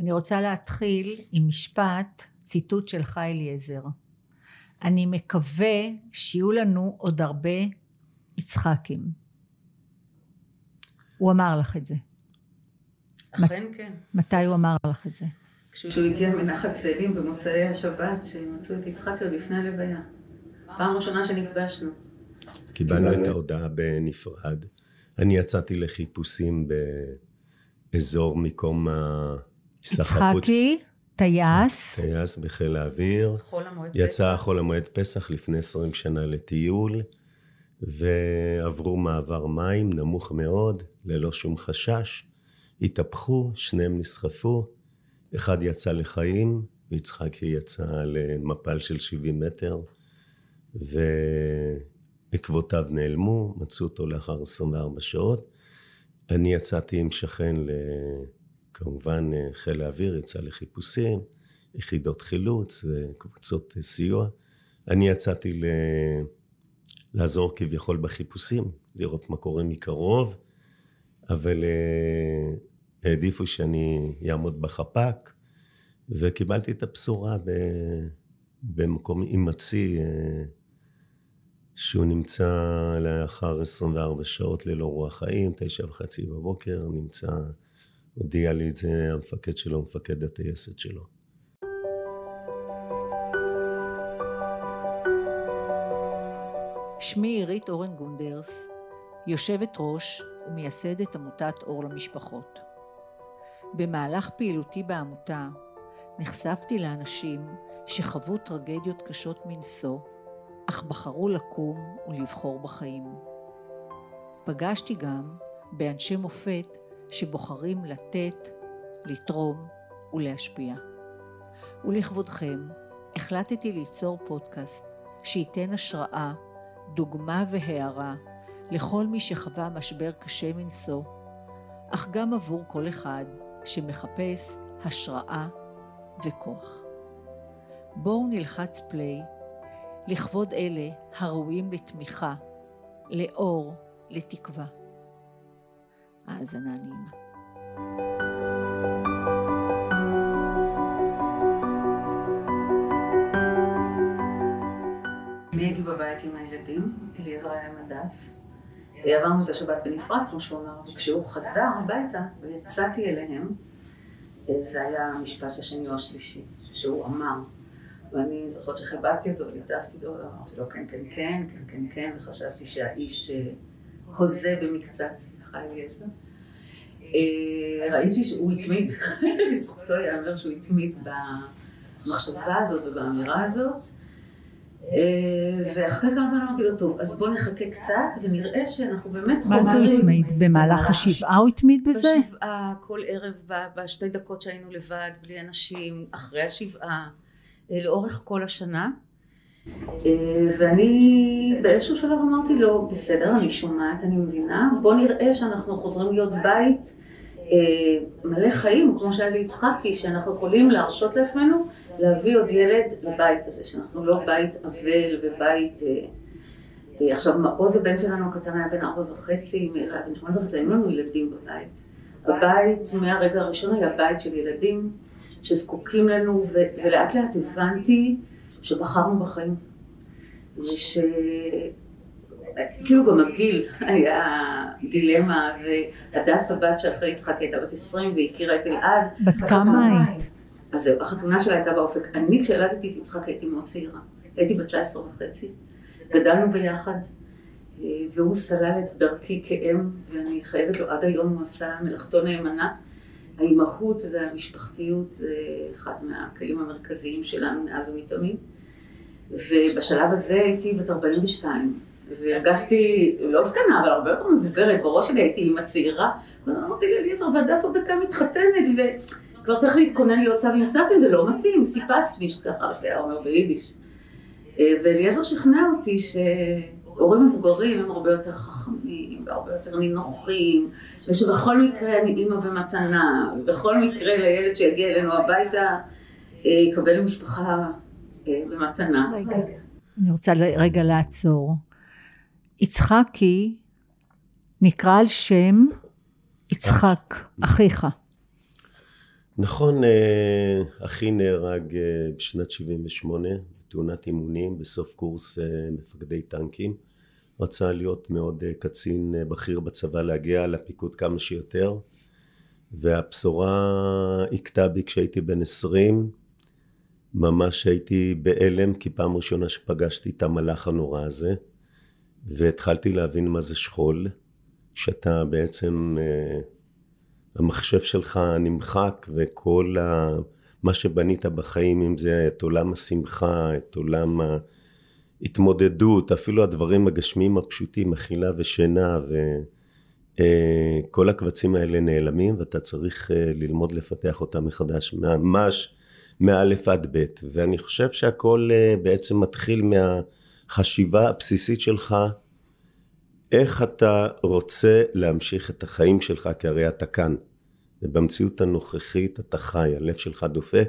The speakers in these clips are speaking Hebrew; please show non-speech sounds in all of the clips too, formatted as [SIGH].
אני רוצה להתחיל עם משפט, ציטוט של חי אליעזר. אני מקווה שיהיו לנו עוד הרבה יצחקים. הוא אמר לך את זה. אכן כן. מתי הוא אמר לך את זה? כשהוא הגיע מנחת צאלים במוצאי השבת, שמצאו את יצחק עוד לפני הלוויה. פעם ראשונה שנפגשנו. קיבלנו את ההודעה בנפרד. אני יצאתי לחיפושים באזור מקום הסחפות. יצחקי, טייס. טייס בחיל האוויר. חול המועד יצא פסח. חול המועד פסח לפני 20 שנה לטיול, ועברו מעבר מים נמוך מאוד, ללא שום חשש. התהפכו, שניהם נסחפו, אחד יצא לחיים, ויצחקי יצא למפל של 70 מטר, ועקבותיו נעלמו, מצאו אותו לאחר 24 שעות. אני יצאתי עם שכן, ל... כמובן חיל האוויר, יצא לחיפושים, יחידות חילוץ וקבוצות סיוע. אני יצאתי ל... לעזור כביכול בחיפושים, לראות מה קורה מקרוב, אבל אה, העדיפו שאני אעמוד בחפ"ק, וקיבלתי את הבשורה ב... במקום הימצאי, אה, שהוא נמצא לאחר 24 שעות ללא רוח חיים, תשע וחצי בבוקר, נמצא, הודיע לי את זה המפקד שלו, מפקד הטייסת שלו. שמי עירית אורן גונדרס, יושבת ראש ומייסדת עמותת אור למשפחות. במהלך פעילותי בעמותה נחשפתי לאנשים שחוו טרגדיות קשות מנשוא, אך בחרו לקום ולבחור בחיים. פגשתי גם באנשי מופת שבוחרים לתת, לתרום ולהשפיע. ולכבודכם החלטתי ליצור פודקאסט שייתן השראה, דוגמה והערה לכל מי שחווה משבר קשה מנשוא, אך גם עבור כל אחד שמחפש השראה וכוח. בואו נלחץ פליי לכבוד אלה הראויים לתמיכה, לאור, לתקווה. האזנה נעימה. אני הייתי בבית עם הילדים, אליעזר היה עם הדס. עברנו את השבת בנפרד, כמו שהוא אמר, וכשהוא חזר הביתה ויצאתי אליהם, זה היה המשפט השני או השלישי, שהוא אמר. ואני זוכרת שחיבקתי אותו וליטפתי אותו, ואמרתי לו כן, כן, כן, כן, כן, כן, וחשבתי שהאיש אה, הוזה במקצת, סליחה אליעזר. אה, ראיתי שהוא התמיד, [LAUGHS] לזכותו ייאמר שהוא התמיד במחשבה הזאת ובאמירה הזאת. אה, ואחרי כמה זמן אמרתי לו, טוב, אז בוא נחכה קצת ונראה שאנחנו באמת מה זה הוא התמיד? במהלך השבעה הוא התמיד בזה? בשבעה, כל ערב, בשתי דקות שהיינו לבד, בלי אנשים, אחרי השבעה, אה, לאורך כל השנה. אה, ואני באיזשהו שלב אמרתי לו, בסדר, אני שומעת, אני מבינה, בוא נראה שאנחנו חוזרים להיות בית אה, מלא חיים, כמו שהיה ליצחקי, שאנחנו יכולים להרשות לעצמנו להביא עוד ילד לבית הזה, שאנחנו לא בית אבל ובית... אה, עכשיו, מעוז הבן שלנו הקטן היה בן ארבע וחצי, מאיר היה בן שמונה וחצי, היו לנו ילדים בבית. הבית מהרגע הראשון היה בית של ילדים שזקוקים לנו, ולאט לאט הבנתי שבחרנו בחיים. וש... כאילו גם הגיל היה דילמה, והדס הבת שאחרי יצחק הייתה בת 20 והכירה את אלעד. בת כמה היית? אז זהו, החתונה שלה הייתה באופק. אני כשילדתי את יצחק הייתי מאוד צעירה. הייתי בת 19 וחצי. גדלנו ביחד, אה, והוא סלל את דרכי כאם, ואני חייבת לו, עד היום הוא עשה מלאכתו נאמנה. האימהות והמשפחתיות זה אחד מהכלים המרכזיים שלנו מאז ומתמיד. ובשלב הזה הייתי בת 42, והרגשתי, לא זקנה, אבל הרבה יותר מבוגרת, בראש שלי הייתי אימא צעירה. ואז אמרתי לי, אליעזר, והדס עוד דקה מתחתנת, וכבר צריך להתכונן להיות סב עם סבתא, זה לא מתאים, סיפסניש, ככה אבא שלי היה אומר ביידיש. אה, ואליעזר שכנע אותי שהורים מבוגרים הם הרבה יותר חכמים, והרבה יותר נינוחים, ושבכל מקרה אני אימא במתנה, ובכל מקרה לילד שיגיע אלינו הביתה, אה, יקבל משפחה במתנה. רגע. אני רוצה רגע לעצור. יצחקי נקרא על שם יצחק, אחיך. נכון, אה, אחי נהרג אה, בשנת 78 בתאונת אימונים בסוף קורס אה, מפקדי טנקים. רצה להיות מאוד קצין בכיר בצבא, להגיע לפיקוד כמה שיותר. והבשורה הכתה בי כשהייתי בן 20. ממש הייתי בהלם, כי פעם ראשונה שפגשתי את המלאך הנורא הזה, והתחלתי להבין מה זה שכול, שאתה בעצם המחשב שלך נמחק וכל ה... מה שבנית בחיים, אם זה את עולם השמחה, את עולם ההתמודדות, אפילו הדברים הגשמיים הפשוטים, אכילה ושינה, וכל הקבצים האלה נעלמים, ואתה צריך אה, ללמוד לפתח אותם מחדש, ממש מאלף עד בית. ואני חושב שהכל אה, בעצם מתחיל מהחשיבה הבסיסית שלך, איך אתה רוצה להמשיך את החיים שלך, כי הרי אתה כאן. ובמציאות הנוכחית אתה חי, הלב שלך דופק,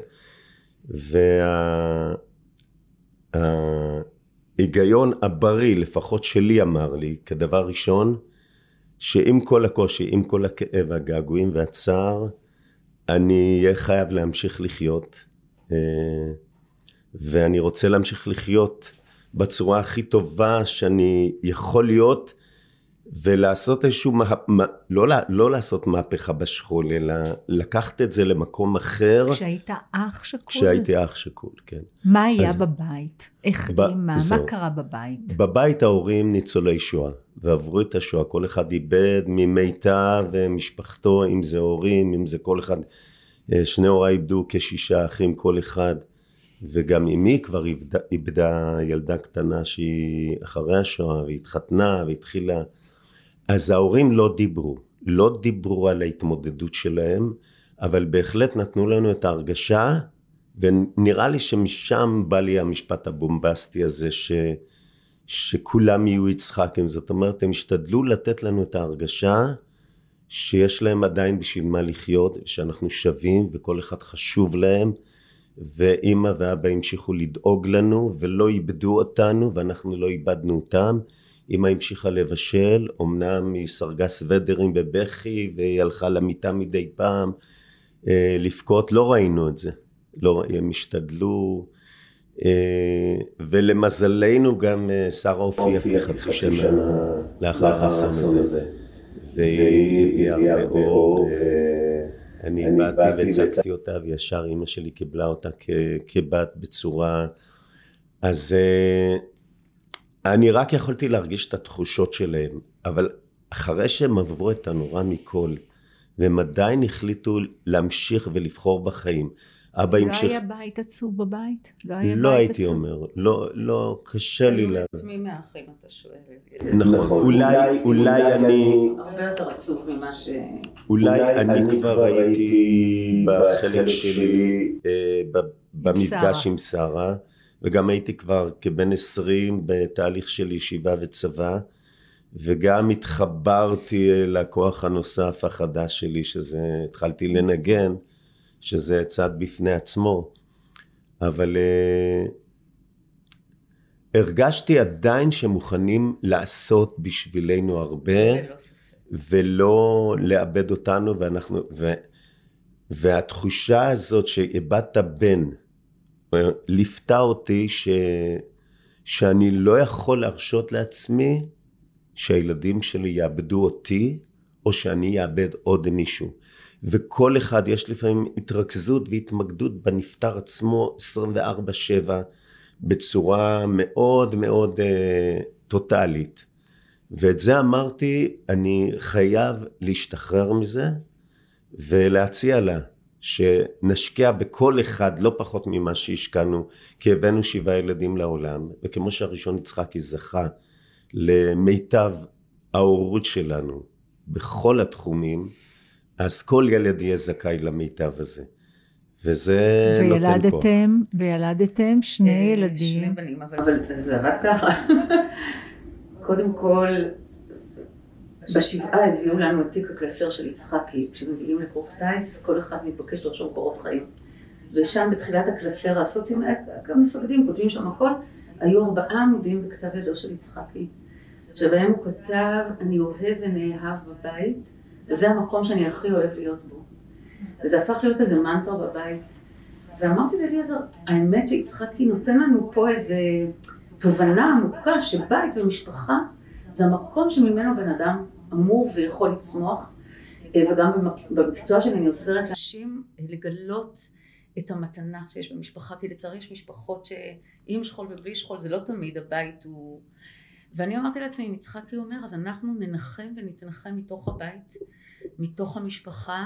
וההיגיון וה... הבריא, לפחות שלי אמר לי, כדבר ראשון, שעם כל הקושי, עם כל הכאב, הגעגועים והצער, אני אהיה חייב להמשיך לחיות, ואני רוצה להמשיך לחיות בצורה הכי טובה שאני יכול להיות, ולעשות איזשהו, מה, מה, לא, לא לעשות מהפכה בשכול, אלא לקחת את זה למקום אחר. כשהיית אח שכול? כשהייתי אח שכול, כן. מה היה אז, בבית? איך, ב, מה, מה קרה בבית? בבית ההורים ניצולי שואה, ועברו את השואה, כל אחד איבד ממיטב ומשפחתו, אם זה הורים, אם זה כל אחד, אה, שני הוריי איבדו כשישה אחים כל אחד. וגם אמי כבר איבדה, איבדה ילדה קטנה שהיא אחרי השואה והתחתנה והתחילה אז ההורים לא דיברו, לא דיברו על ההתמודדות שלהם, אבל בהחלט נתנו לנו את ההרגשה, ונראה לי שמשם בא לי המשפט הבומבסטי הזה, ש, שכולם יהיו יצחקים, זאת אומרת, הם השתדלו לתת לנו את ההרגשה שיש להם עדיין בשביל מה לחיות, שאנחנו שווים וכל אחד חשוב להם, ואימא ואבא המשיכו לדאוג לנו ולא איבדו אותנו ואנחנו לא איבדנו אותם. אמא המשיכה לבשל, אמנם היא סרגה סוודרים בבכי והיא הלכה למיטה מדי פעם אה, לבכות, לא ראינו את זה, לא, הם השתדלו אה, ולמזלנו גם אה, שרה הופיעה כחצי שנה לאחר האסון הזה והיא הביאה הרבה אור אני באתי והצגתי אותה וישר אימא שלי קיבלה אותה כבת בצורה אז אני רק יכולתי להרגיש את התחושות שלהם, אבל אחרי שהם עברו את הנורא מכל, והם עדיין החליטו להמשיך ולבחור בחיים. אבא המשיך... לא היה בית עצוב בבית? לא היה לא בית הייתי עצוב? אומר, לא, לא, קשה לי ל... מי מהאחים אתה שואל? נכון, נכון, אולי, אולי אני... הרבה יותר עצוב ממה ש... אולי אני כבר הייתי בחלק שלי, אה, במפגש עם שרה. וגם הייתי כבר כבן עשרים בתהליך של ישיבה וצבא וגם התחברתי לכוח הנוסף החדש שלי שזה התחלתי לנגן שזה צד בפני עצמו אבל uh, הרגשתי עדיין שמוכנים לעשות בשבילנו הרבה ולא לאבד אותנו ואנחנו ו, והתחושה הזאת שאיבדת בן ליוותה אותי ש... שאני לא יכול להרשות לעצמי שהילדים שלי יאבדו אותי, או שאני אאבד עוד מישהו. וכל אחד יש לפעמים התרכזות והתמקדות בנפטר עצמו 24-7 בצורה מאוד מאוד אה, טוטאלית. ואת זה אמרתי, אני חייב להשתחרר מזה ולהציע לה. שנשקיע בכל אחד לא פחות ממה שהשקענו, כי הבאנו שבעה ילדים לעולם, וכמו שהראשון יצחקי זכה למיטב ההורות שלנו בכל התחומים, אז כל ילד יהיה זכאי למיטב הזה. וזה נותן פה. וילדתם, וילדתם שני אה, ילדים. שני בנים, אבל זה עבד ככה. [LAUGHS] קודם כל, בשבעה הביאו לנו את תיק הקלסר של יצחקי, כשמגיעים לקורס טיס, כל אחד מתבקש לרשום קורות חיים. ושם בתחילת הקלסר הסוציום, גם מפקדים כותבים שם הכל, היו ארבעה עמודים בכתב ידו של יצחקי, שבהם הוא כתב, אני אוהב ונאהב בבית, וזה המקום שאני הכי אוהב להיות בו. וזה הפך להיות איזה מנטרה בבית. ואמרתי לאליעזר, האמת שיצחקי נותן לנו פה איזה תובנה עמוקה שבית ומשפחה זה המקום שממנו בן אדם אמור ויכול לצמוח, אה, וגם במקצוע שלי אני עוזרת לאנשים אה, לגלות את המתנה שיש במשפחה, כי לצערי יש משפחות שעם שכול ובלי שכול זה לא תמיד הבית הוא... ואני אמרתי לעצמי, אם יצחקי אומר, אז אנחנו ננחם ונתנחם מתוך הבית, מתוך המשפחה.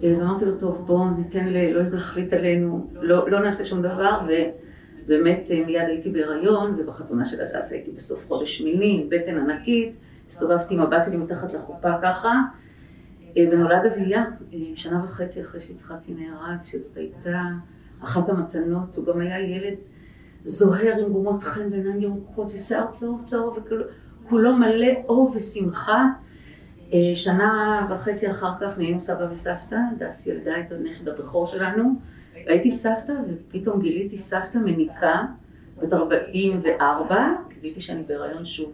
ואמרתי לו, טוב, בואו ניתן לאלוהים להחליט עלינו, לא, לא נעשה שום דבר, ובאמת מיד הייתי בהיריון, ובחתונה של הדס הייתי בסוף חודש שמיני, עם בטן ענקית, הסתובבתי עם הבת שלי מתחת לחופה ככה, ונולד אביה, שנה וחצי אחרי שיצחקי נהרג, שזאת הייתה אחת המתנות, הוא גם היה ילד זוהר עם גומות חן ועיניים ירוקות ושיער צהוב צהוב וכולו מלא אור ושמחה. אה, שנה וחצי אחר כך נהיינו סבא וסבתא, דס ילדה את הנכד הבכור שלנו. הייתי סבתא ופתאום גיליתי סבתא מניקה, בת 44, גיליתי שאני בהיריון שוב.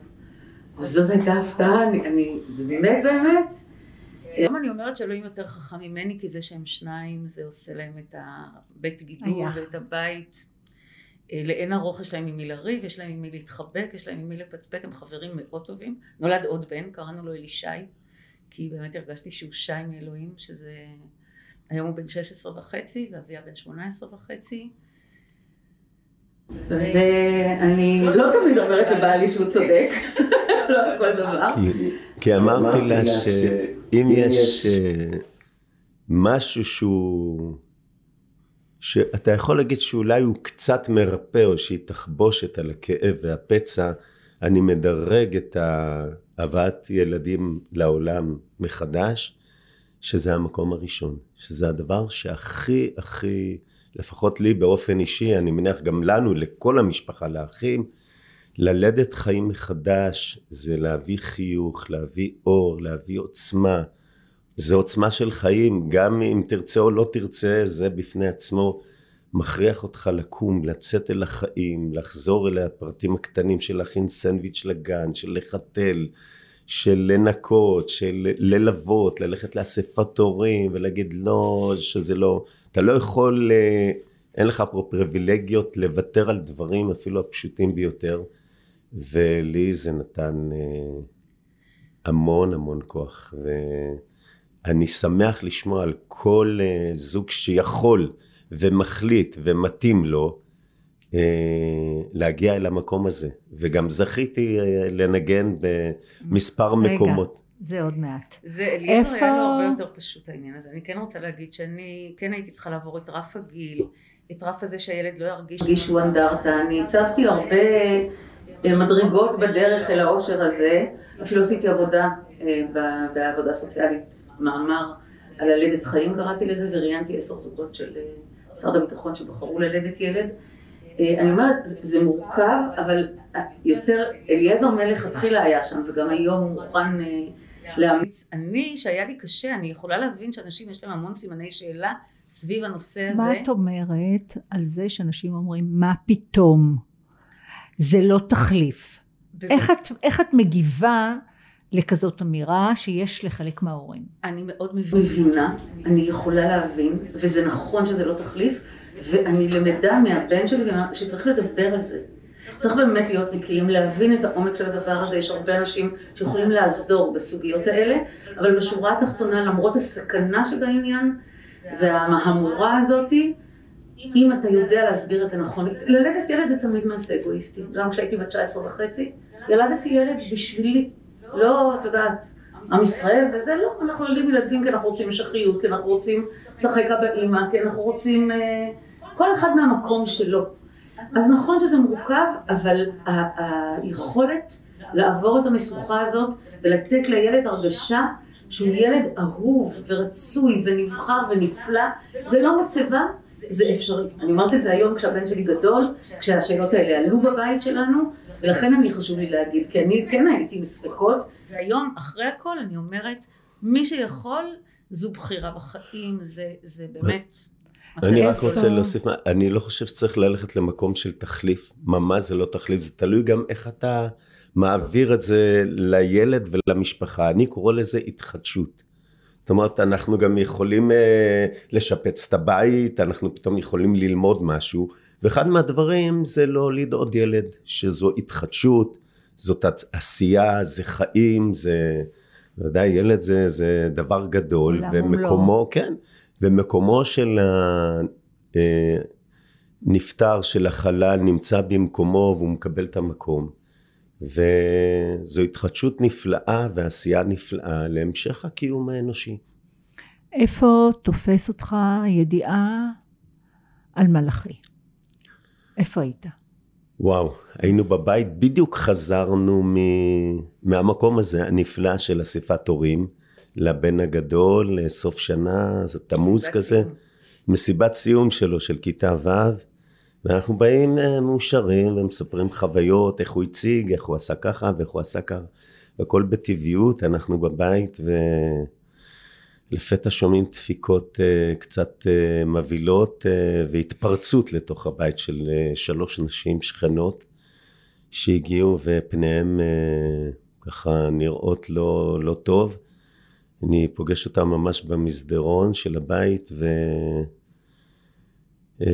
זאת הייתה הפתעה, אני, אני באמת באמת. היום אני אומרת שאלוהים יותר חכם ממני, כי זה שהם שניים, זה עושה להם את הבית גידול ואת הבית. אה, לאין ארוך יש להם עם מי לריב, יש להם עם מי להתחבק, יש להם עם מי לפטפט, הם חברים מאוד טובים. נולד עוד בן, קראנו לו אלישי, כי באמת הרגשתי שהוא שי מאלוהים, שזה... היום הוא בן 16 וחצי, ואביה בן 18 וחצי. ואני לא תמיד אומרת לבעלי שהוא צודק, [LAUGHS] לא בכל דבר. כי אמרתי לה שאם יש אה, משהו שהוא... שאתה יכול להגיד שאולי הוא קצת מרפא או שהיא תחבושת על הכאב והפצע, אני מדרג את הבאת ילדים לעולם מחדש, שזה המקום הראשון, שזה הדבר שהכי הכי, לפחות לי באופן אישי, אני מניח גם לנו, לכל המשפחה, לאחים, ללדת חיים מחדש זה להביא חיוך, להביא אור, להביא עוצמה. זה עוצמה של חיים, גם אם תרצה או לא תרצה, זה בפני עצמו מכריח אותך לקום, לצאת אל החיים, לחזור אל הפרטים הקטנים של להכין סנדוויץ' לגן, של לחתל, של לנקות, של ללוות, ללכת לאספת הורים ולהגיד לא, שזה לא, אתה לא יכול, אה, אין לך פה פריבילגיות לוותר על דברים אפילו הפשוטים ביותר, ולי זה נתן אה, המון המון כוח. ו... אני שמח לשמוע על כל uh, זוג שיכול ומחליט ומתאים לו uh, להגיע אל המקום הזה. וגם זכיתי uh, לנגן במספר רגע. מקומות. זה עוד מעט. זה אליעזר היה לו הרבה יותר פשוט העניין הזה. אני כן רוצה להגיד שאני כן הייתי צריכה לעבור את רף הגיל, את רף הזה שהילד לא ירגיש שהוא אנדרטה. אני הצבתי הרבה מדרגות בדרך אל האושר הזה. אפילו עשיתי עבודה בעבודה סוציאלית מאמר על ללדת חיים קראתי לזה, וראיינתי עשר זוגות של אה, משרד הביטחון שבחרו ללדת ילד. אה, אני אומרת, זה מורכב, אבל יותר, אליעזר מלך התחילה היה שם, וגם היום הוא מוכן אה, להמיץ. אני, שהיה לי קשה, אני יכולה להבין שאנשים יש להם המון סימני שאלה סביב הנושא הזה. מה את אומרת על זה שאנשים אומרים, מה פתאום? זה לא תחליף. איך את, איך את מגיבה לכזאת אמירה שיש לחלק מההורים. אני מאוד מבינה, אני יכולה להבין, וזה נכון שזה לא תחליף, ואני למדה מהבן שלי שצריך לדבר על זה. צריך באמת להיות נקיים, להבין את העומק של הדבר הזה, יש הרבה אנשים שיכולים לעזור בסוגיות האלה, אבל בשורה התחתונה, למרות הסכנה שבעניין והמהמורה הזאתי, אם אתה יודע להסביר את זה נכון, ללדת ילד זה תמיד מעשה אגואיסטי. גם כשהייתי בת 19 וחצי, ילדתי ילד בשבילי. לא, את יודעת, עם ישראל וזה, לא, אנחנו ילדים ילדים כי אנחנו רוצים משכיות, כי אנחנו רוצים לשחק אבא כי אנחנו רוצים, אה, כל אחד מהמקום שלו. אז נכון שזה מורכב, אבל היכולת לעבור את המשוכה הזאת ולתת לילד הרגשה שהוא ילד אהוב ורצוי ונבחר ונפלא ולא מצבה, זה אפשרי. אני אומרת את זה היום כשהבן שלי גדול, כשהשאלות האלה עלו בבית שלנו, ולכן אני חשוב לי להגיד, כי אני כן הייתי עם ספקות, והיום אחרי הכל אני אומרת, מי שיכול, זו בחירה בחיים, זה, זה באמת... אני רק רוצה להוסיף, אני לא חושב שצריך ללכת למקום של תחליף, ממש זה לא תחליף, זה תלוי גם איך אתה מעביר את זה לילד ולמשפחה, אני קורא לזה התחדשות. זאת אומרת, אנחנו גם יכולים אה, לשפץ את הבית, אנחנו פתאום יכולים ללמוד משהו, ואחד מהדברים זה להוליד עוד ילד, שזו התחדשות, זאת עשייה, זה חיים, זה... ודאי, ילד זה, זה דבר גדול, ומקומו, לא. כן, ומקומו של הנפטר, אה, של החלל, נמצא במקומו והוא מקבל את המקום. וזו התחדשות נפלאה ועשייה נפלאה להמשך הקיום האנושי. איפה תופס אותך ידיעה על מלאכי? איפה היית? וואו, היינו בבית, בדיוק חזרנו מ... מהמקום הזה הנפלא של אספת הורים לבן הגדול, סוף שנה, זה תמוז כזה, סיום. מסיבת סיום שלו, של כיתה ו', ואנחנו באים אה, מאושרים ומספרים חוויות, איך הוא הציג, איך הוא עשה ככה ואיך הוא עשה ככה, והכל בטבעיות, אנחנו בבית ולפתע שומעים דפיקות uh, קצת uh, מבהילות uh, והתפרצות לתוך הבית של uh, שלוש נשים שכנות שהגיעו ופניהן uh, ככה נראות לא, לא טוב. אני פוגש אותם ממש במסדרון של הבית ו... Um,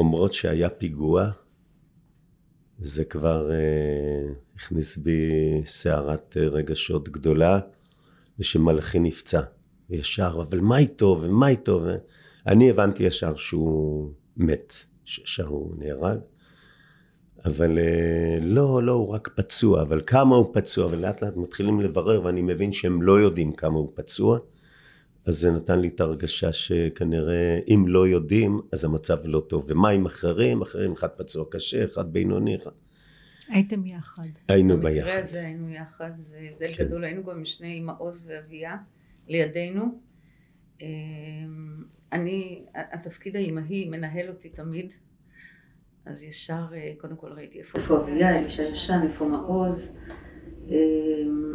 אומרות שהיה פיגוע, זה כבר אה, הכניס בי סערת רגשות גדולה, ושמלאכי נפצע. וישר, אבל מה איתו, ומה איתו? אני הבנתי ישר שהוא מת, שישר הוא נהרג. אבל אה, לא, לא, הוא רק פצוע, אבל כמה הוא פצוע, ולאט לאט מתחילים לברר, ואני מבין שהם לא יודעים כמה הוא פצוע. אז זה נתן לי את הרגשה שכנראה אם לא יודעים אז המצב לא טוב ומה עם אחרים אחרים אחד פצוע קשה אחד בינוני אחד הייתם יחד. היינו ביחד. במקרה הזה היינו יחד זה הבדל כן. גדול היינו גם שני עם מעוז ואביה לידינו. אמ, אני התפקיד האימהי מנהל אותי תמיד אז ישר אה, קודם כל ראיתי איפה אביה אלישע ישן איפה מעוז. אמ,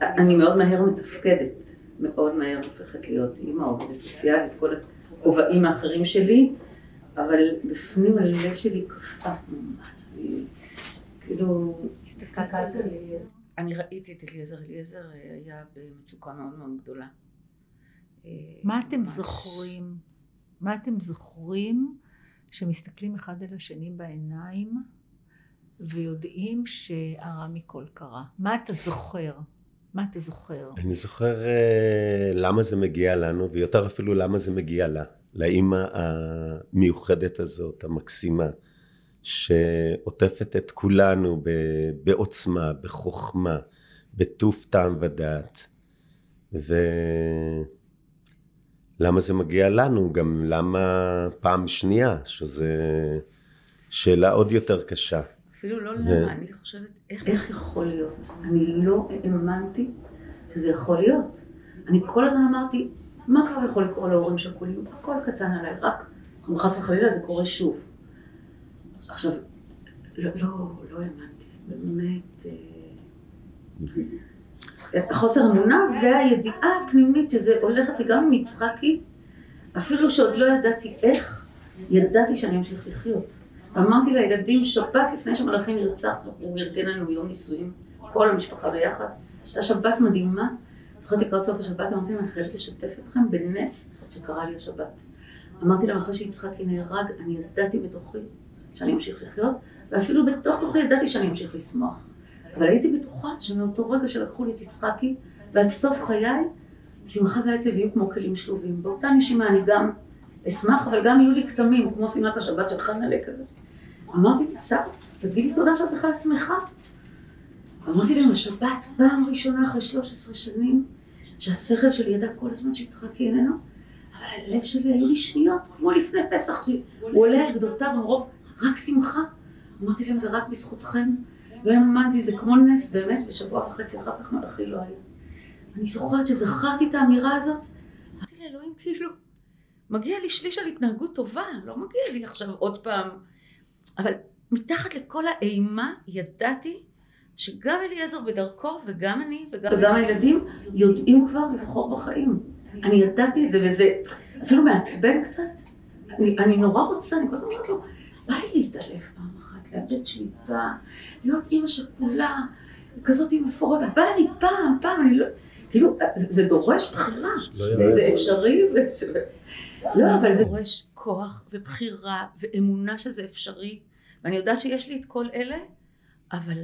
אני מאוד מהר מתפקדת מאוד מהר הופכת להיות אימא, עובדת סוציאלית, כל הכובעים האחרים שלי, אבל בפנים הלב שלי קפא ממש. כאילו... הסתכלת על אליעזר? אני ראיתי את אליעזר, אליעזר היה במצוקה מאוד מאוד גדולה. מה אתם זוכרים? מה אתם זוכרים שמסתכלים אחד על השני בעיניים ויודעים שהרע מכל קרה? מה אתה זוכר? מה אתה זוכר? אני זוכר uh, למה זה מגיע לנו, ויותר אפילו למה זה מגיע לה, לאימא המיוחדת הזאת, המקסימה, שעוטפת את כולנו בעוצמה, בחוכמה, בטוב טעם ודעת. ולמה זה מגיע לנו? גם למה פעם שנייה, שזו שאלה עוד יותר קשה. אפילו לא למה, אני חושבת, איך, איך יכול להיות? אני לא האמנתי שזה יכול להיות. אני כל הזמן אמרתי, מה כבר יכול לקרות להורים שכולים? הכל קטן עליי, רק אם חס וחלילה זה קורה שוב. עכשיו, לא, לא, לא האמנתי, באמת... אה, חוסר אמונה והידיעה הפנימית שזה הולך זה גם מיצחקי, אפילו שעוד לא ידעתי איך, ידעתי שאני אמשיך לחיות. אמרתי לילדים, שבת לפני שמלאכי נרצח, הוא ארגן לנו יום נישואים, כל המשפחה ביחד. הייתה שבת מדהימה. זוכרת לקראת סוף השבת, אמרתי להם, אני חייבת לשתף אתכם בנס שקרה לי השבת. אמרתי להם, אחרי שיצחקי נהרג, אני ידעתי בתוכי שאני אמשיך לחיות, ואפילו בתוך תוכי ידעתי שאני אמשיך לשמוח. אבל הייתי בטוחה שמאותו רגע שלקחו לי את יצחקי, ועד סוף חיי, שמחה ועצב יהיו כמו כלים שלובים. באותה נשימה אני גם אשמח, אבל גם יהיו לי כתמים, כמו שמלת השבת של חנלה כזה. אמרתי, שר, תגידי תודה שאת בכלל שמחה. אמרתי להם, השבת, פעם ראשונה אחרי 13 שנים, שהשכל שלי ידע כל הזמן שיצחקי איננו, אבל הלב שלי היו לי שניות, כמו לפני פסח, שהוא עולה על גדותיו מרוב רק שמחה. אמרתי להם, זה רק בזכותכם. לא האמנתי, זה כמו נס, באמת, ושבוע וחצי אחר כך מלאכי לא היה. אני זוכרת שזכרתי את האמירה הזאת, אמרתי לאלוהים, כאילו, מגיע לי שליש על התנהגות טובה, לא מגיע לי עכשיו עוד פעם אבל מתחת לכל האימה ידעתי שגם אליעזר בדרכו וגם אני וגם, וגם הילדים יודעים כבר לבחור בחיים. אני ידעתי את זה וזה אפילו מעצבן קצת. אני, אני נורא רוצה, אני כל הזמן אומרת לו, בא לי להתעלף פעם אחת, לאבד שליטה, להיות אימא שכולה, כזאת מפורדת, בא לי פעם, פעם, אני לא... כאילו, זה, זה דורש בחירה, לא זה, אפשרי, ו- לא, אבל זה דורש כוח ובחירה ואמונה שזה אפשרי, ואני יודעת שיש לי את כל אלה, אבל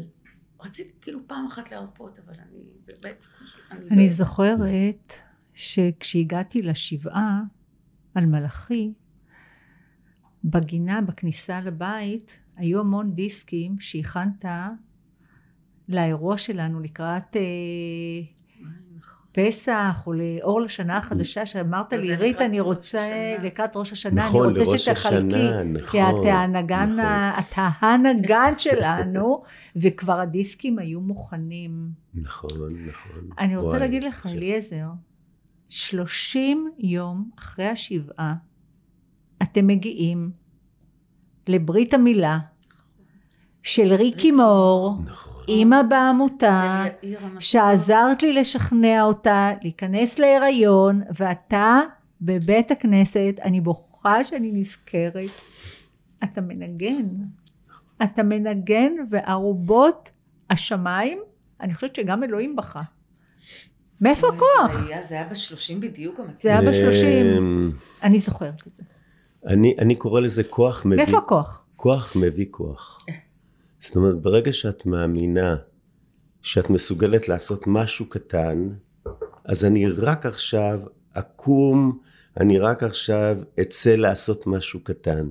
רציתי כאילו פעם אחת להרפות, אבל אני באמת, אני לא- זוכרת שכשהגעתי לשבעה על מלאכי, בגינה בכניסה לבית היו המון דיסקים שהכנת לאירוע שלנו לקראת אה, נכון. פסח או לאור לשנה החדשה שאמרת לי ריט אני רוצה השנה." לקראת ראש השנה נכון, אני רוצה שתחלקי השנה, כי נכון, את הנגן נכון. את הנגן שלנו [LAUGHS] וכבר הדיסקים היו מוכנים נכון, נכון. אני רוצה וואי, להגיד לך, זה- אליעזר, 30 יום אחרי השבעה, אתם מגיעים לברית המילה של ריקי מור, נכון. אימא בעמותה. שעזרת לי לשכנע אותה להיכנס להיריון, ואתה בבית הכנסת, אני בוכה שאני נזכרת, אתה מנגן. אתה מנגן וארובות השמיים, אני חושבת שגם אלוהים בכה. מאיפה הכוח? זה היה- בשלושים בדיוק. זה היה בשלושים. אמ, אני זוכרת את זה. אני, אני קורא לזה כוח מביא, מאיפה הכוח? כוח מביא כוח. זאת אומרת, ברגע שאת מאמינה שאת מסוגלת לעשות משהו קטן, אז אני רק עכשיו אקום, אני רק עכשיו אצא לעשות משהו קטן.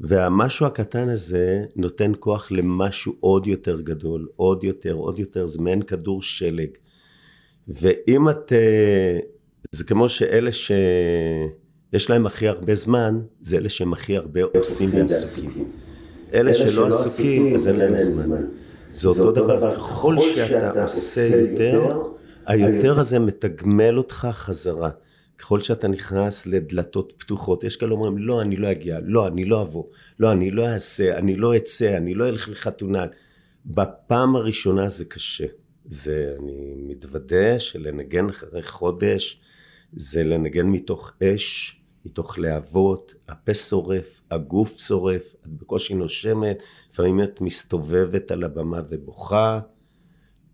והמשהו הקטן הזה נותן כוח למשהו עוד יותר גדול, עוד יותר, עוד יותר, זה מעין כדור שלג. ואם את... אה, זה כמו שאלה שיש להם הכי הרבה זמן, זה אלה שהם הכי הרבה עושים ועסוקים. אלה שלא עסוקים, אז אין להם זמן. זה אותו דבר, ככל שאתה עושה יותר, היותר הזה מתגמל אותך חזרה. ככל שאתה נכנס לדלתות פתוחות, יש כאלה אומרים, לא, אני לא אגיע, לא, אני לא אבוא, לא, אני לא אעשה, אני לא אצא, אני לא אלך לחתונה. בפעם הראשונה זה קשה. זה, אני מתוודה שלנגן אחרי חודש, זה לנגן מתוך אש, מתוך להבות, הפה שורף, הגוף שורף, את בקושי נושמת, לפעמים את מסתובבת על הבמה ובוכה,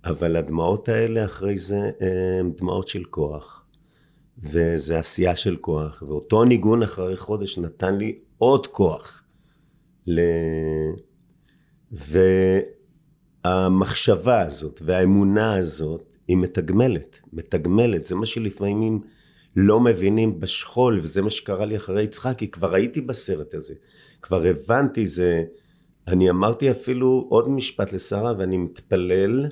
אבל הדמעות האלה אחרי זה הן דמעות של כוח. וזה עשייה של כוח, ואותו ניגון אחרי חודש נתן לי עוד כוח. ל... והמחשבה הזאת והאמונה הזאת היא מתגמלת, מתגמלת, זה מה שלפעמים לא מבינים בשכול, וזה מה שקרה לי אחרי יצחק, כי כבר הייתי בסרט הזה, כבר הבנתי זה, אני אמרתי אפילו עוד משפט לשרה, ואני מתפלל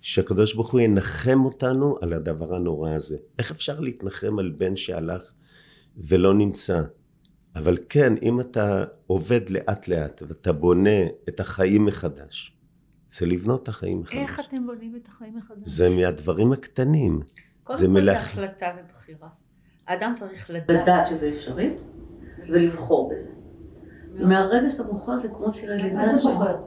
שהקדוש ברוך הוא ינחם אותנו על הדבר הנורא הזה. איך אפשר להתנחם על בן שהלך ולא נמצא? אבל כן, אם אתה עובד לאט לאט ואתה בונה את החיים מחדש, זה לבנות את החיים מחדש. איך אתם בונים את החיים מחדש? זה מהדברים הקטנים. קודם זה כל זה החלטה ובחירה. האדם צריך לדעת שזה אפשרי ולבחור בזה. מהרגע שאתה בוחר זה כמו צירי לידה.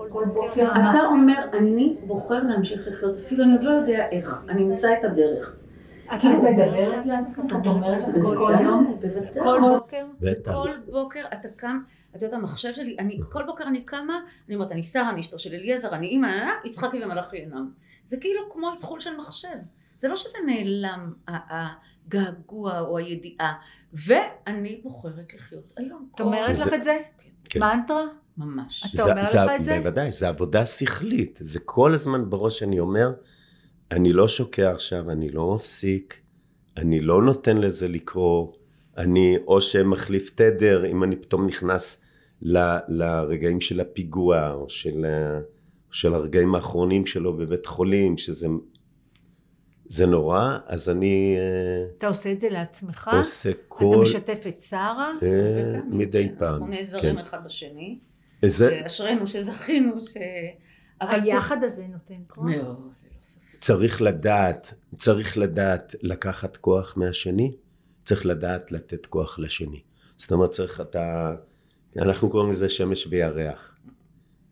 כל בוקר אתה אומר, אני בוחר להמשיך לחיות, אפילו אני עוד לא יודע איך, אני אמצא את הדרך. את מדברת לעצמך? את אומרת לך כל בוודאי, יום? בוודאי. כל בוקר? כל בוקר אתה קם, את יודעת, המחשב שלי, אני, כל בוקר אני קמה, אני אומרת, אני שרה, אני אשתו של אליעזר, אני אימא, ננה, יצחקי ומלאכי אינם. זה כאילו כמו אתחול של מחשב. זה לא שזה נעלם, הגעגוע או הידיעה. ואני בוחרת לחיות היום. את אומרת לך את זה? כן. מנטרה? ממש. אתה אומר לך את זה? בוודאי, זה עבודה שכלית. זה כל הזמן בראש אני אומר, אני לא שוקע עכשיו, אני לא מפסיק, אני לא נותן לזה לקרוא, אני או שמחליף תדר, אם אני פתאום נכנס ל, לרגעים של הפיגוע, או של, של הרגעים האחרונים שלו בבית חולים, שזה זה נורא, אז אני אה, אתה עושה את זה לעצמך? עושה אתה כל... משתף את שרה? אה, מדי כן, פעם. אנחנו נעזרים כן. אחד בשני. זה אשרינו שזכינו ש... אבל היחד הזה נותן כוח? מאוד, ללא ספק. צריך לדעת, צריך לדעת לקחת כוח מהשני, צריך לדעת לתת כוח לשני. זאת אומרת, צריך אתה, אנחנו קוראים לזה שמש וירח.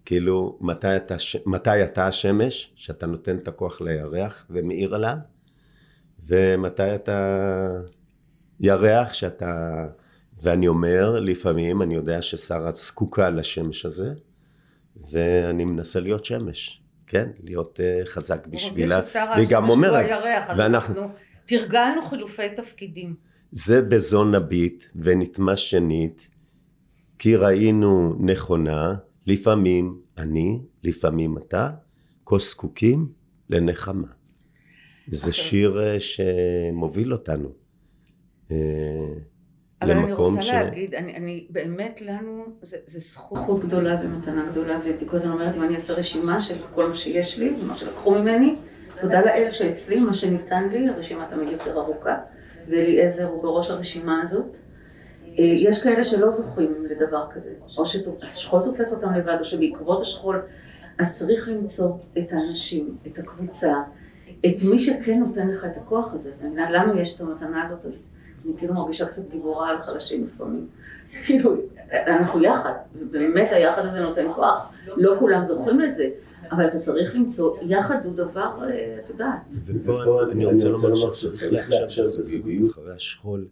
כאילו, מתי אתה, מתי אתה השמש, שאתה נותן את הכוח לירח ומאיר עליו, ומתי אתה ירח, שאתה... ואני אומר, לפעמים, אני יודע ששרה זקוקה לשמש הזה, ואני מנסה להיות שמש. כן, להיות uh, חזק בשבילה. והיא גם אומרת, ואנחנו... תרגלנו חילופי תפקידים. זה בזו נביט ונטמע שנית, כי ראינו נכונה, לפעמים אני, לפעמים אתה, כה זקוקים לנחמה. זה שיר אה, שמוביל אותנו. אה, אבל אני רוצה ש... להגיד, אני, אני באמת לנו, זה, זה זכות גדולה ומתנה גדולה, והייתי כל הזמן אומרת, אם אני אעשה רשימה של כל מה שיש לי ומה שלקחו ממני, תודה לאל שאצלי, מה שניתן לי, הרשימה תמיד יותר ארוכה, ואליעזר הוא בראש הרשימה הזאת. אה, יש כאלה שלא זוכים לדבר כזה, או שהשכול תופס אותם לבד, או שבעקבות השכול, אז צריך למצוא את האנשים, את הקבוצה, את מי שכן נותן לך את הכוח הזה. לנו יש את המתנה הזאת, אז אני כאילו מרגישה קצת גיבורה על חלשים לפעמים. [LAUGHS] כאילו, אנחנו יחד, ובאמת היחד הזה נותן כוח. לא כולם זוכים לזה, אבל אתה צריך למצוא, יחד הוא דבר, אה, את יודעת. ופה אני רוצה לומר שצריך לאפשר בזוגיות אחרי השכול,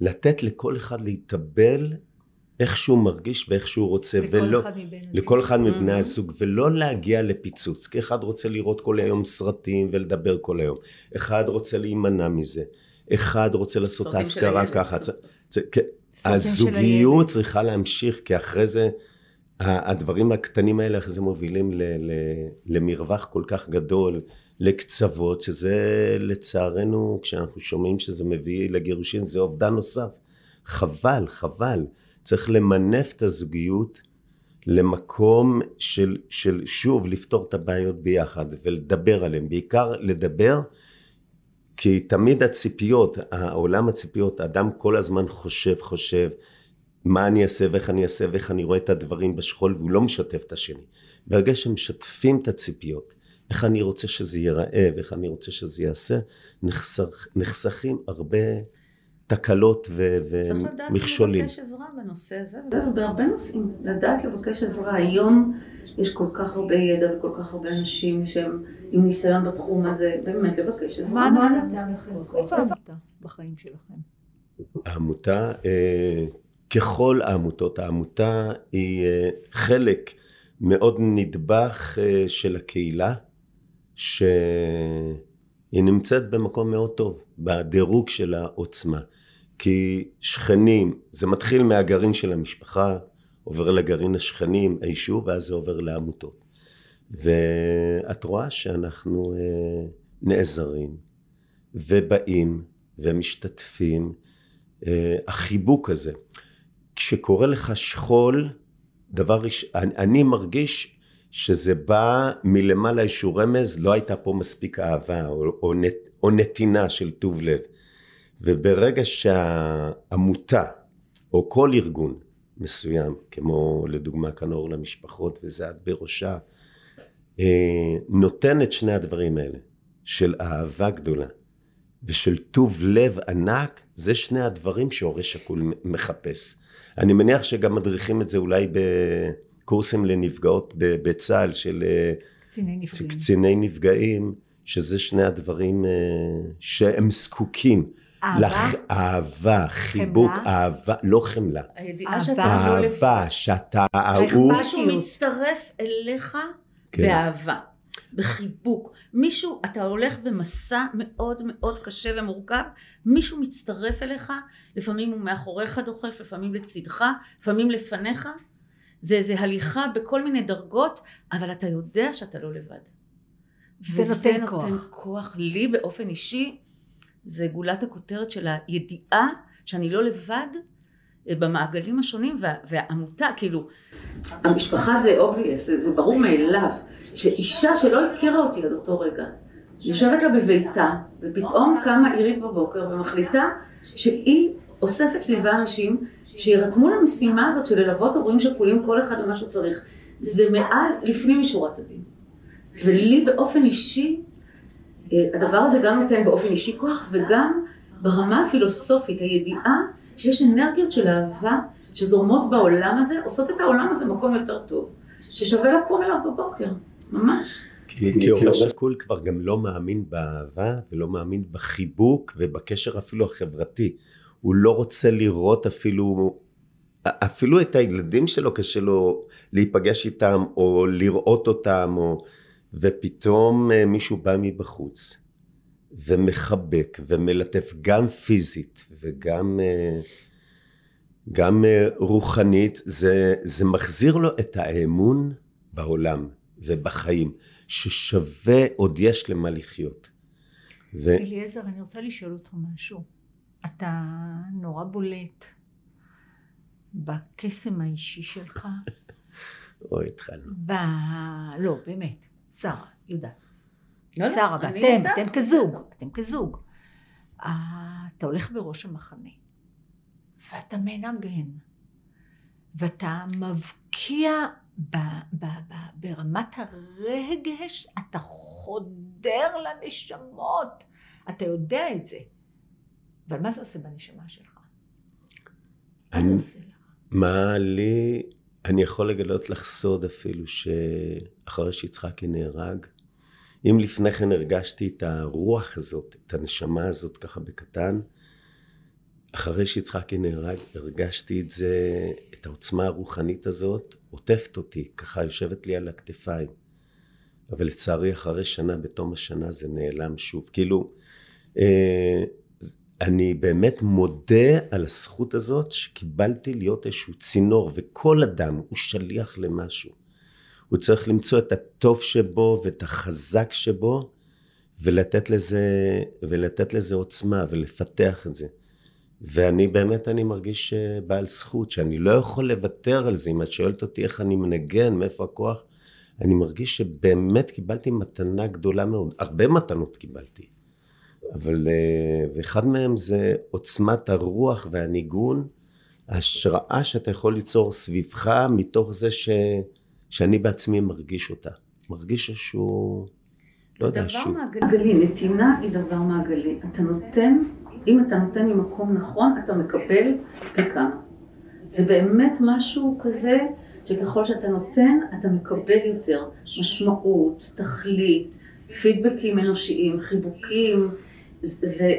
לתת לכל אחד להתאבל איך שהוא מרגיש ואיך שהוא רוצה, לכל ולא, אחד לכל אחד מבני mm-hmm. הזוג, ולא להגיע לפיצוץ, כי אחד רוצה לראות כל היום סרטים ולדבר כל היום, אחד רוצה להימנע מזה, אחד רוצה לעשות את ההשכרה ככה, כן, הזוגיות צריכה להמשיך, כי אחרי זה הדברים הקטנים האלה, איך זה מובילים ל, ל, למרווח כל כך גדול, לקצוות, שזה לצערנו, כשאנחנו שומעים שזה מביא לגירושין, זה אובדן נוסף. חבל, חבל. צריך למנף את הזוגיות למקום של, של שוב לפתור את הבעיות ביחד ולדבר עליהן. בעיקר לדבר, כי תמיד הציפיות, העולם הציפיות, האדם כל הזמן חושב, חושב, מה אני אעשה ואיך אני אעשה ואיך אני רואה את הדברים בשכול והוא לא משתף את השני. ברגע שמשתפים את הציפיות, איך אני רוצה שזה ייראה ואיך אני רוצה שזה ייעשה, נחסך, נחסכים הרבה תקלות ומכשולים. צריך לדעת לבקש עזרה בנושא הזה, בהרבה נושאים, לדעת לבקש עזרה. היום יש כל כך הרבה ידע וכל כך הרבה אנשים שהם עם ניסיון בתחום הזה, באמת לבקש עזרה. מה העמותה איפה העמותה בחיים שלכם? העמותה, אה, ככל העמותות, העמותה היא אה, חלק מאוד נדבך אה, של הקהילה, שהיא נמצאת במקום מאוד טוב, בדירוג של העוצמה. כי שכנים, זה מתחיל מהגרעין של המשפחה, עובר לגרעין השכנים, היישוב, ואז זה עובר לעמותות. ואת רואה שאנחנו אה, נעזרים, ובאים, ומשתתפים. אה, החיבוק הזה. כשקורה לך שכול, דבר ראשון, אני, אני מרגיש שזה בא מלמעלה איזשהו רמז, לא הייתה פה מספיק אהבה או, או, נת, או נתינה של טוב לב. וברגע שהעמותה או כל ארגון מסוים, כמו לדוגמה כאן אור למשפחות וזה את בראשה, אה, נותן את שני הדברים האלה, של אהבה גדולה ושל טוב לב ענק, זה שני הדברים שהורה שכול מחפש. אני מניח שגם מדריכים את זה אולי בקורסים לנפגעות בצה"ל של אה, קציני נפגעים. קציני נפגעים, שזה שני הדברים אה, שהם זקוקים. אהבה? אהבה, חיבוק, אהבה, לא חמלה. הידיעה שאתה לא לבד. אהבה, שאתה אהוב. משהו מצטרף אליך כן. באהבה, בחיבוק. מישהו, אתה הולך במסע מאוד מאוד קשה ומורכב, מישהו מצטרף אליך, לפעמים הוא מאחוריך דוחף, לפעמים לצדך, לפעמים לפניך. זה איזה הליכה בכל מיני דרגות, אבל אתה יודע שאתה לא לבד. וזה נותן כוח. כוח לי באופן אישי. זה גולת הכותרת של הידיעה שאני לא לבד אה, במעגלים השונים וה, והעמותה, כאילו... המשפחה זה זה, זה ברור מאליו, שאישה שלא הכירה אותי עד אותו רגע, יושבת לה בביתה, ופתאום קמה עירית בבוקר ומחליטה שהיא אוספת סביבה אנשים שירתמו למשימה הזאת של ללוות הורים שכולים כל אחד במה שהוא צריך. זה מעל, לפנים משורת הדין. ולי באופן אישי אה, הדבר הזה גם נותן באופן אישי כוח, וגם ברמה הפילוסופית, הידיעה שיש אנרגיות של אהבה שזורמות בעולם הזה, עושות את העולם הזה מקום יותר טוב, ששווה לקום אליו בבוקר, ממש. כי הורה שקול כבר גם לא מאמין באהבה ולא מאמין בחיבוק ובקשר אפילו החברתי. הוא לא רוצה לראות אפילו, אפילו את הילדים שלו קשה לו להיפגש איתם או לראות אותם או... ופתאום אה, מישהו בא מבחוץ ומחבק ומלטף גם פיזית וגם אה, גם אה, רוחנית, זה, זה מחזיר לו את האמון בעולם ובחיים, ששווה עוד יש למה לחיות. ו... אליעזר, אני רוצה לשאול אותך משהו. אתה נורא בולט בקסם האישי שלך. [LAUGHS] אוי, התחלנו. ב... לא, באמת. שרה, יהודה. לא, לא שרה, ואתם, אתם כזוג, אתם כזוג. אתה הולך בראש המחנה, ואתה מנגן, ואתה מבקיע ב, ב, ב, ברמת הרגש, אתה חודר לנשמות, אתה יודע את זה. אבל מה זה עושה בנשמה שלך? אני, מה עושה לך? מה לי, אני יכול לגלות לך סוד אפילו, שאחרי שיצחקי נהרג, אם לפני כן הרגשתי את הרוח הזאת, את הנשמה הזאת ככה בקטן, אחרי שיצחקי נהרג, הרגשתי את זה, את העוצמה הרוחנית הזאת, עוטפת אותי, ככה יושבת לי על הכתפיים. אבל לצערי, אחרי שנה, בתום השנה, זה נעלם שוב. כאילו, אה, אני באמת מודה על הזכות הזאת שקיבלתי להיות איזשהו צינור, וכל אדם הוא שליח למשהו. הוא צריך למצוא את הטוב שבו ואת החזק שבו, ולתת לזה, ולתת לזה עוצמה ולפתח את זה. ואני באמת, אני מרגיש אה, בעל זכות, שאני לא יכול לוותר על זה. אם את שואלת אותי איך אני מנגן, מאיפה הכוח, אני מרגיש שבאמת קיבלתי מתנה גדולה מאוד. הרבה מתנות קיבלתי. אבל, אה, ואחד מהם זה עוצמת הרוח והניגון, ההשראה שאתה יכול ליצור סביבך, מתוך זה ש, שאני בעצמי מרגיש אותה. מרגיש איזשהו, לא יודע, שהוא... דבר מעגלי, נתינה היא דבר מעגלי. אתה נותן, אם אתה נותן ממקום נכון, אתה מקבל פי כמה. זה באמת משהו כזה, שככל שאתה נותן, אתה מקבל יותר משמעות, תכלית, פידבקים אנושיים, חיבוקים. זה,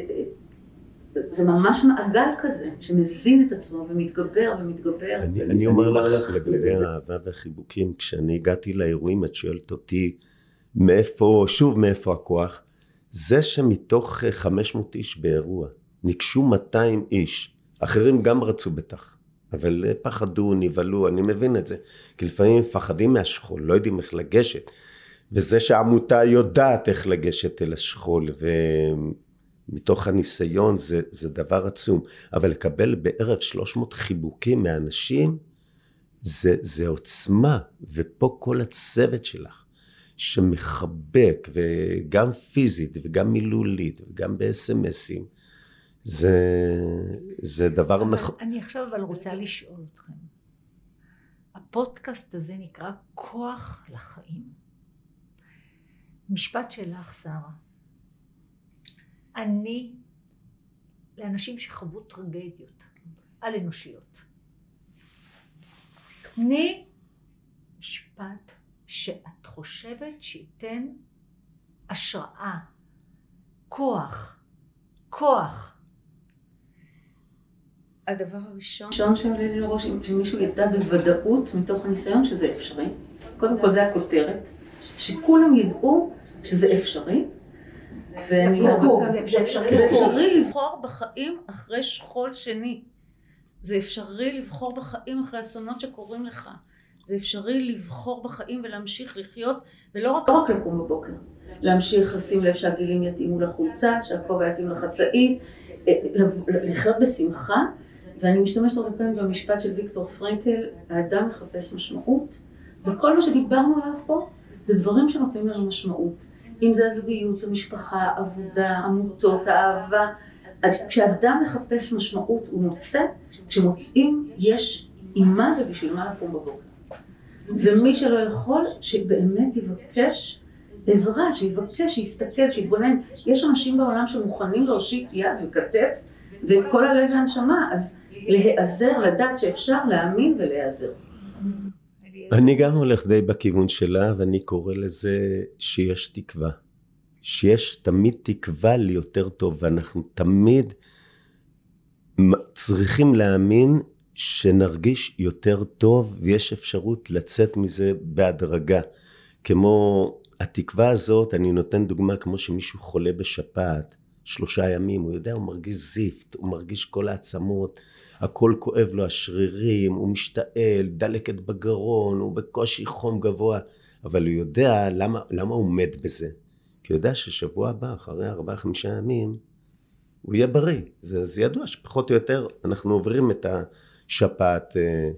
זה ממש מעגל כזה, שמזין את עצמו ומתגבר ומתגבר. אני, אני אומר לך, לגבי האהבה והחיבוקים, כשאני הגעתי לאירועים, את שואלת אותי, מאיפה, שוב מאיפה הכוח? זה שמתוך 500 איש באירוע, ניגשו 200 איש, אחרים גם רצו בטח, אבל פחדו, נבהלו, אני מבין את זה. כי לפעמים מפחדים מהשכול, לא יודעים איך לגשת. וזה שהעמותה יודעת איך לגשת אל השכול, מתוך הניסיון זה, זה דבר עצום, אבל לקבל בערב 300 חיבוקים מאנשים זה, זה עוצמה, ופה כל הצוות שלך שמחבק, וגם פיזית וגם מילולית וגם בסמסים, זה, זה דבר נכון. אני עכשיו אבל רוצה לשאול אתכם. הפודקאסט הזה נקרא כוח לחיים. משפט שלך, שרה. אני לאנשים שחוו טרגדיות על אנושיות. תני משפט שאת חושבת שייתן השראה, כוח, כוח. הדבר הראשון שעולה לי לראש, שמישהו ידע בוודאות מתוך הניסיון שזה אפשרי, קודם כל זה הכותרת, שכולם ידעו שזה אפשרי, ואני לא... זה אפשרי לבחור בחיים אחרי שכול שני. זה אפשרי לבחור בחיים אחרי אסונות שקורים לך. זה אפשרי לבחור בחיים ולהמשיך לחיות, ולא רק, רק לקום בבוקר. להמשיך לשים לב שהגילים יתאימו לחולצה, שהכובע יתאים לחצאית, אה, לחיות בשמחה. ואני משתמשת הרבה פעמים במשפט של ויקטור פרנקל, האדם מחפש משמעות, וכל מה שדיברנו עליו פה, זה דברים שנותנים לנו משמעות. אם זה הזוגיות, המשפחה, עבודה, עמותות, האהבה. כשאדם מחפש משמעות הוא מוצא, כשמוצאים יש עם מה ובשביל מה לקום בבוקר. ומי שלא יכול, שבאמת יבקש עזרה, שיבקש, שיסתכל, שיתבונן. יש אנשים בעולם שמוכנים להושיט יד וכתף ואת כל הלב והנשמה, אז להיעזר, לדעת שאפשר להאמין ולהיעזר. אני גם הולך די בכיוון שלה, ואני קורא לזה שיש תקווה. שיש תמיד תקווה ליותר טוב, ואנחנו תמיד צריכים להאמין שנרגיש יותר טוב, ויש אפשרות לצאת מזה בהדרגה. כמו התקווה הזאת, אני נותן דוגמה כמו שמישהו חולה בשפעת, שלושה ימים, הוא יודע, הוא מרגיש זיפט, הוא מרגיש כל העצמות, הכל כואב לו, השרירים, הוא משתעל, דלקת בגרון, הוא בקושי חום גבוה, אבל הוא יודע למה, למה הוא מת בזה. כי הוא יודע ששבוע הבא, אחרי ארבעה חמישה ימים, הוא יהיה בריא. זה, זה ידוע שפחות או יותר אנחנו עוברים את השפעת. אה,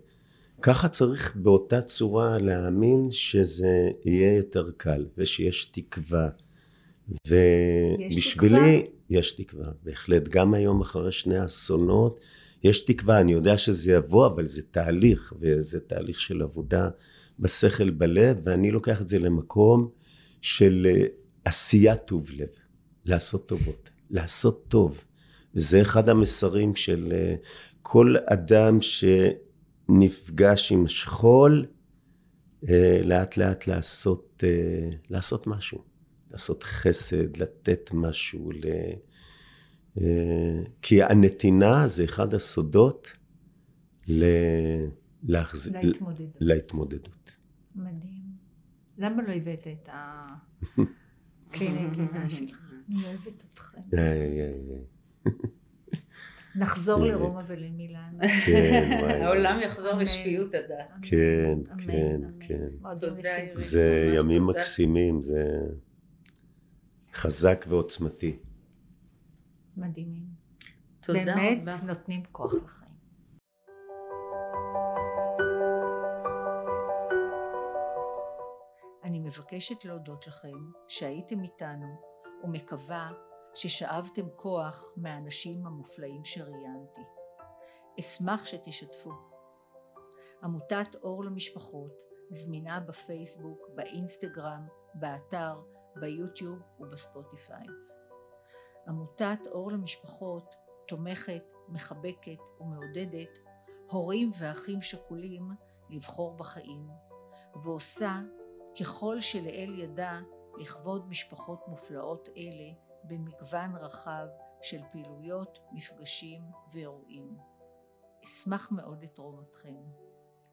ככה צריך באותה צורה להאמין שזה יהיה יותר קל ושיש תקווה. ובשבילי יש תקווה, בהחלט. גם היום אחרי שני האסונות יש תקווה. אני יודע שזה יבוא, אבל זה תהליך, וזה תהליך של עבודה בשכל, בלב, ואני לוקח את זה למקום של אה, עשיית טוב לב, לעשות טובות, לעשות טוב. וזה אחד המסרים של אה, כל אדם שנפגש עם שכול, אה, לאט לאט לעשות, לעשות משהו. לעשות חסד, לתת משהו, ל... כי הנתינה זה אחד הסודות ל... להחז... להתמודדות. להתמודדות. מדהים. למה לא הבאת את הכלי [LAUGHS] נגינה שלך? [LAUGHS] אני אוהבת אתכם. [LAUGHS] נחזור לרומא ולמילאן. כן, [LAUGHS] וואי. העולם יחזור לשפיות הדעת. כן, כן, כן. זה ימים מקסימים, זה חזק ועוצמתי. מדהימים. תודה באמת נותנים כוח לכם. אני מבקשת להודות לכם שהייתם איתנו ומקווה ששאבתם כוח מהאנשים המופלאים שראיינתי. אשמח שתשתפו. עמותת אור למשפחות זמינה בפייסבוק, באינסטגרם, באתר, ביוטיוב ובספוטיפיי. עמותת אור למשפחות תומכת, מחבקת ומעודדת הורים ואחים שכולים לבחור בחיים, ועושה ככל שלאל ידה לכבוד משפחות מופלאות אלה במגוון רחב של פעילויות, מפגשים ואירועים. אשמח מאוד לתרום אתכם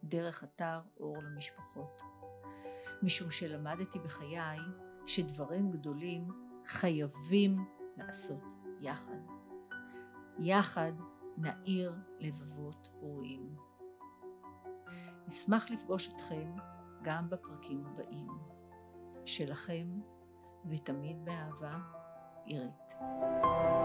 דרך אתר אור למשפחות. משום שלמדתי בחיי שדברים גדולים חייבים לעשות יחד. יחד נאיר לבבות ראויים. נשמח לפגוש אתכם גם בפרקים הבאים. שלכם ותמיד באהבה, עירית.